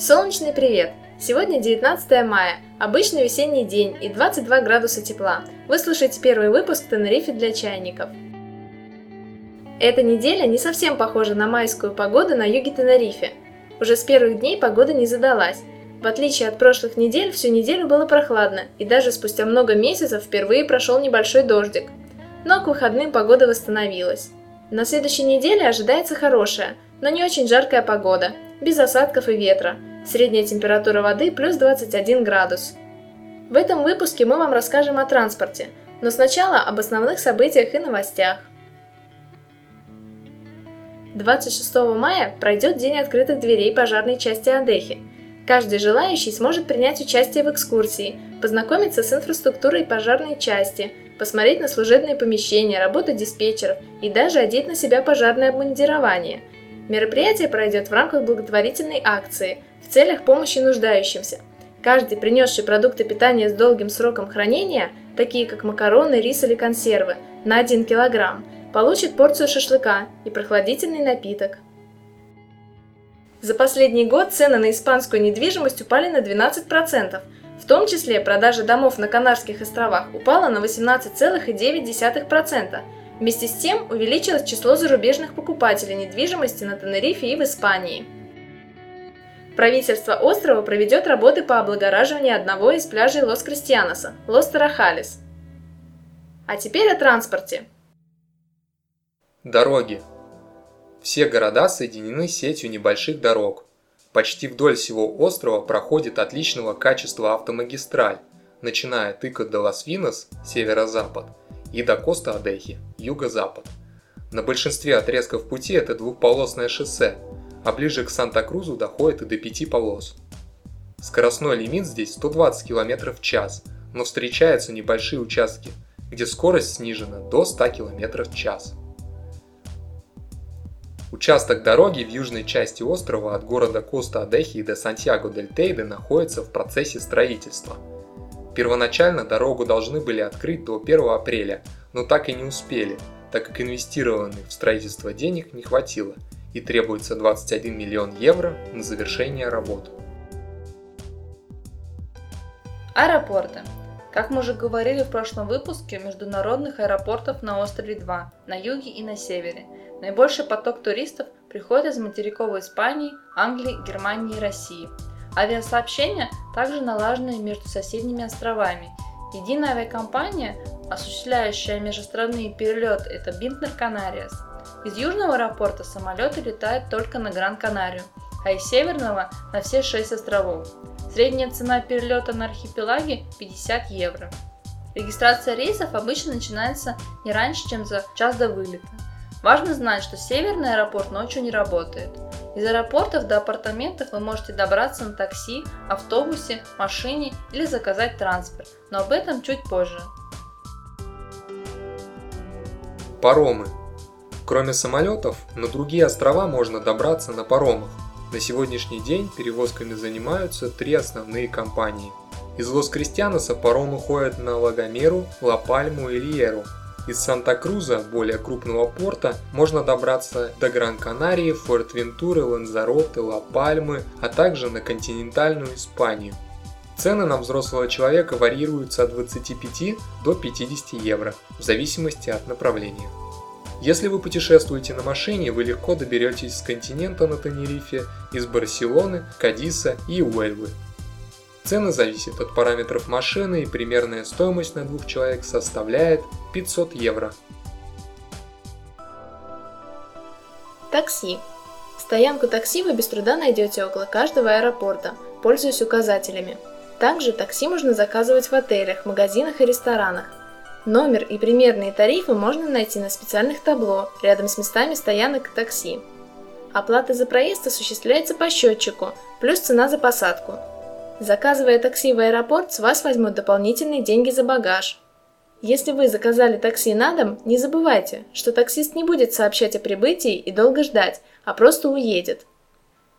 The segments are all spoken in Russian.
Солнечный привет! Сегодня 19 мая, обычный весенний день и 22 градуса тепла. Вы слушаете первый выпуск Тенерифе для чайников. Эта неделя не совсем похожа на майскую погоду на юге Тенерифе. Уже с первых дней погода не задалась. В отличие от прошлых недель, всю неделю было прохладно, и даже спустя много месяцев впервые прошел небольшой дождик. Но к выходным погода восстановилась. На следующей неделе ожидается хорошая, но не очень жаркая погода, без осадков и ветра – Средняя температура воды плюс 21 градус. В этом выпуске мы вам расскажем о транспорте, но сначала об основных событиях и новостях. 26 мая пройдет День открытых дверей пожарной части Адехи. Каждый желающий сможет принять участие в экскурсии, познакомиться с инфраструктурой пожарной части, посмотреть на служебные помещения, работу диспетчеров и даже одеть на себя пожарное обмундирование. Мероприятие пройдет в рамках благотворительной акции – в целях помощи нуждающимся. Каждый, принесший продукты питания с долгим сроком хранения, такие как макароны, рис или консервы, на 1 кг, получит порцию шашлыка и прохладительный напиток. За последний год цены на испанскую недвижимость упали на 12%, в том числе продажа домов на Канарских островах упала на 18,9%. Вместе с тем увеличилось число зарубежных покупателей недвижимости на Тенерифе и в Испании. Правительство острова проведет работы по облагораживанию одного из пляжей Лос-Кристианоса – Лос-Тарахалис. А теперь о транспорте. Дороги. Все города соединены сетью небольших дорог. Почти вдоль всего острова проходит отличного качества автомагистраль, начиная от Икод-де-лос-Винос, северо-запад, и до Коста-Адехи, юго-запад. На большинстве отрезков пути это двухполосное шоссе – а ближе к Санта-Крузу доходит и до 5 полос. Скоростной лимит здесь 120 км в час, но встречаются небольшие участки, где скорость снижена до 100 км в час. Участок дороги в южной части острова от города Коста-Адехи до Сантьяго-дель-Тейде находится в процессе строительства. Первоначально дорогу должны были открыть до 1 апреля, но так и не успели, так как инвестированных в строительство денег не хватило – и требуется 21 миллион евро на завершение работ. Аэропорты. Как мы уже говорили в прошлом выпуске, международных аэропортов на острове 2, на юге и на севере. Наибольший поток туристов приходит из материковой Испании, Англии, Германии и России. Авиасообщения также налажены между соседними островами. Единая авиакомпания, осуществляющая международные перелеты, это Бинтнер Канариас – из южного аэропорта самолеты летают только на Гран-Канарию, а из северного на все шесть островов. Средняя цена перелета на архипелаге 50 евро. Регистрация рейсов обычно начинается не раньше, чем за час до вылета. Важно знать, что северный аэропорт ночью не работает. Из аэропортов до апартаментов вы можете добраться на такси, автобусе, машине или заказать трансфер, но об этом чуть позже. Паромы Кроме самолетов, на другие острова можно добраться на паромах. На сегодняшний день перевозками занимаются три основные компании. Из Лос-Кристианоса паромы ходят на Лагомеру, Ла-Пальму и Лиеру. Из Санта-Круза, более крупного порта, можно добраться до Гран-Канарии, Форт-Вентуры, Ланзароты, Ла-Пальмы, а также на континентальную Испанию. Цены на взрослого человека варьируются от 25 до 50 евро, в зависимости от направления. Если вы путешествуете на машине, вы легко доберетесь с континента на Тенерифе, из Барселоны, Кадиса и Уэльвы. Цены зависят от параметров машины и примерная стоимость на двух человек составляет 500 евро. Такси. Стоянку такси вы без труда найдете около каждого аэропорта, пользуясь указателями. Также такси можно заказывать в отелях, магазинах и ресторанах. Номер и примерные тарифы можно найти на специальных табло рядом с местами стоянок такси. Оплата за проезд осуществляется по счетчику, плюс цена за посадку. Заказывая такси в аэропорт, с вас возьмут дополнительные деньги за багаж. Если вы заказали такси на дом, не забывайте, что таксист не будет сообщать о прибытии и долго ждать, а просто уедет.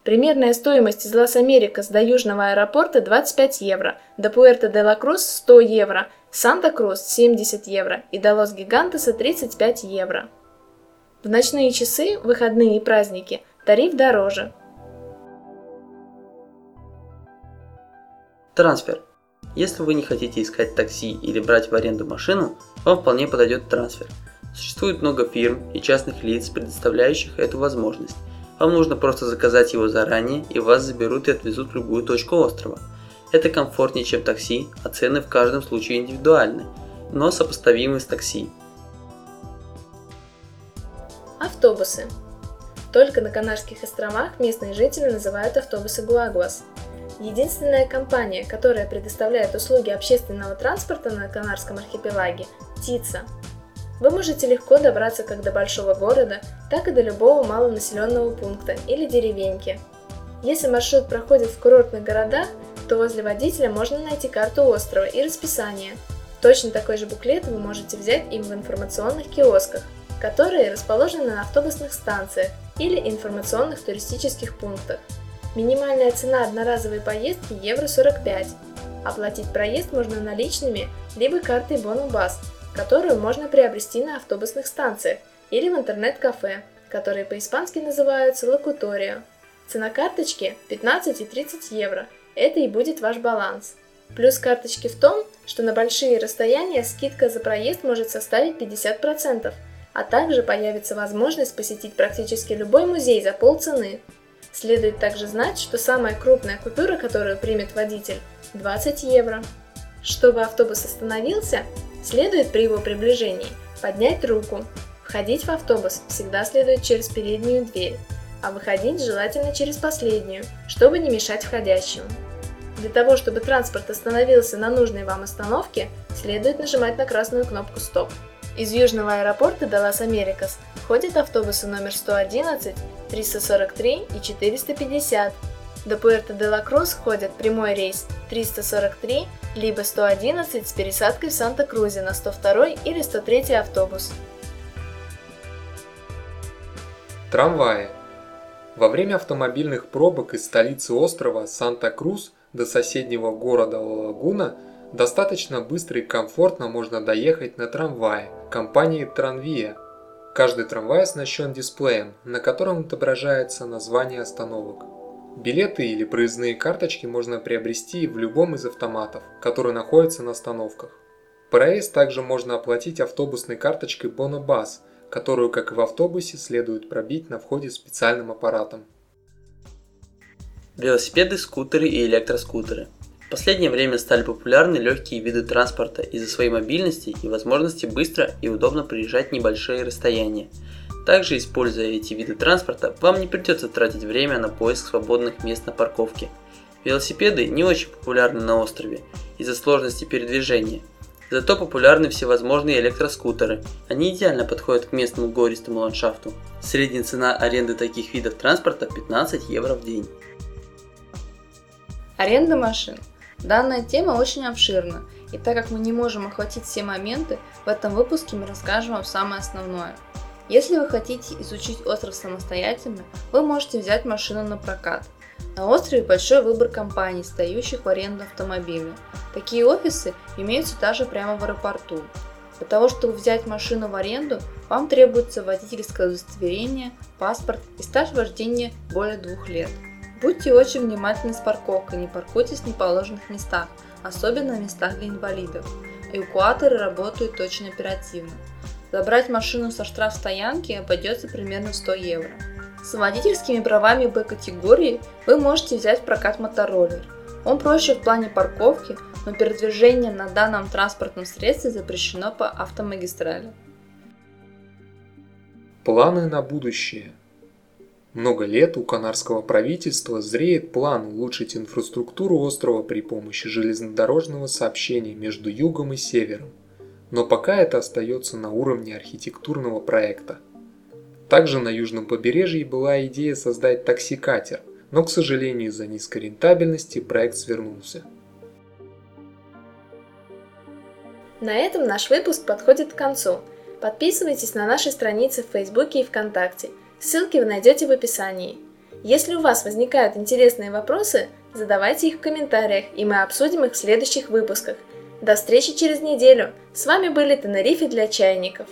Примерная стоимость из Лас-Америкас до Южного аэропорта 25 евро, до Пуэрто-де-ла-Крус 100 евро – Санта-Крус 70 евро и до Лос-Гигантеса 35 евро. В ночные часы, выходные и праздники тариф дороже. Трансфер. Если вы не хотите искать такси или брать в аренду машину, вам вполне подойдет трансфер. Существует много фирм и частных лиц, предоставляющих эту возможность. Вам нужно просто заказать его заранее, и вас заберут и отвезут в любую точку острова. Это комфортнее, чем такси, а цены в каждом случае индивидуальны, но сопоставимы с такси. Автобусы. Только на Канарских островах местные жители называют автобусы Гуагуас. Единственная компания, которая предоставляет услуги общественного транспорта на Канарском архипелаге – ТИЦА. Вы можете легко добраться как до большого города, так и до любого малонаселенного пункта или деревеньки. Если маршрут проходит в курортных городах, то возле водителя можно найти карту острова и расписание. Точно такой же буклет вы можете взять и в информационных киосках, которые расположены на автобусных станциях или информационных туристических пунктах. Минимальная цена одноразовой поездки евро 45. Оплатить проезд можно наличными, либо картой Бонубас, которую можно приобрести на автобусных станциях или в интернет-кафе, которые по-испански называются локуторио. Цена карточки 15 и 30 евро. Это и будет ваш баланс. Плюс карточки в том, что на большие расстояния скидка за проезд может составить 50%, а также появится возможность посетить практически любой музей за полцены. Следует также знать, что самая крупная купюра, которую примет водитель, 20 евро. Чтобы автобус остановился, следует при его приближении поднять руку. Входить в автобус всегда следует через переднюю дверь, а выходить желательно через последнюю, чтобы не мешать входящим. Для того, чтобы транспорт остановился на нужной вам остановке, следует нажимать на красную кнопку «Стоп». Из южного аэропорта до Лас-Америкас ходят автобусы номер 111, 343 и 450. До Пуэрто-де-Ла-Крус ходят прямой рейс 343, либо 111 с пересадкой в Санта-Крузе на 102 или 103 автобус. Трамваи. Во время автомобильных пробок из столицы острова Санта-Крус до соседнего города Ла-Лагуна достаточно быстро и комфортно можно доехать на трамвае компании Транвия. Каждый трамвай оснащен дисплеем, на котором отображается название остановок. Билеты или проездные карточки можно приобрести в любом из автоматов, которые находятся на остановках. Проезд также можно оплатить автобусной карточкой Бонобас, которую, как и в автобусе, следует пробить на входе специальным аппаратом. Велосипеды, скутеры и электроскутеры. В последнее время стали популярны легкие виды транспорта из-за своей мобильности и возможности быстро и удобно приезжать небольшие расстояния. Также, используя эти виды транспорта, вам не придется тратить время на поиск свободных мест на парковке. Велосипеды не очень популярны на острове из-за сложности передвижения. Зато популярны всевозможные электроскутеры. Они идеально подходят к местному гористому ландшафту. Средняя цена аренды таких видов транспорта 15 евро в день. Аренда машин. Данная тема очень обширна, и так как мы не можем охватить все моменты, в этом выпуске мы расскажем вам самое основное. Если вы хотите изучить остров самостоятельно, вы можете взять машину на прокат. На острове большой выбор компаний, сдающих в аренду автомобили. Такие офисы имеются даже прямо в аэропорту. Для того, чтобы взять машину в аренду, вам требуется водительское удостоверение, паспорт и стаж вождения более двух лет. Будьте очень внимательны с парковкой, не паркуйтесь в неположенных местах, особенно в местах для инвалидов. Эвакуаторы работают очень оперативно. Забрать машину со штрафстоянки обойдется примерно 100 евро. С водительскими правами Б-категории вы можете взять прокат мотороллер. Он проще в плане парковки, но передвижение на данном транспортном средстве запрещено по автомагистрали. Планы на будущее. Много лет у канарского правительства зреет план улучшить инфраструктуру острова при помощи железнодорожного сообщения между югом и севером но пока это остается на уровне архитектурного проекта. Также на южном побережье была идея создать такси-катер, но, к сожалению, из-за низкой рентабельности проект свернулся. На этом наш выпуск подходит к концу. Подписывайтесь на наши страницы в Фейсбуке и ВКонтакте. Ссылки вы найдете в описании. Если у вас возникают интересные вопросы, задавайте их в комментариях, и мы обсудим их в следующих выпусках. До встречи через неделю! С вами были Тенерифе для чайников.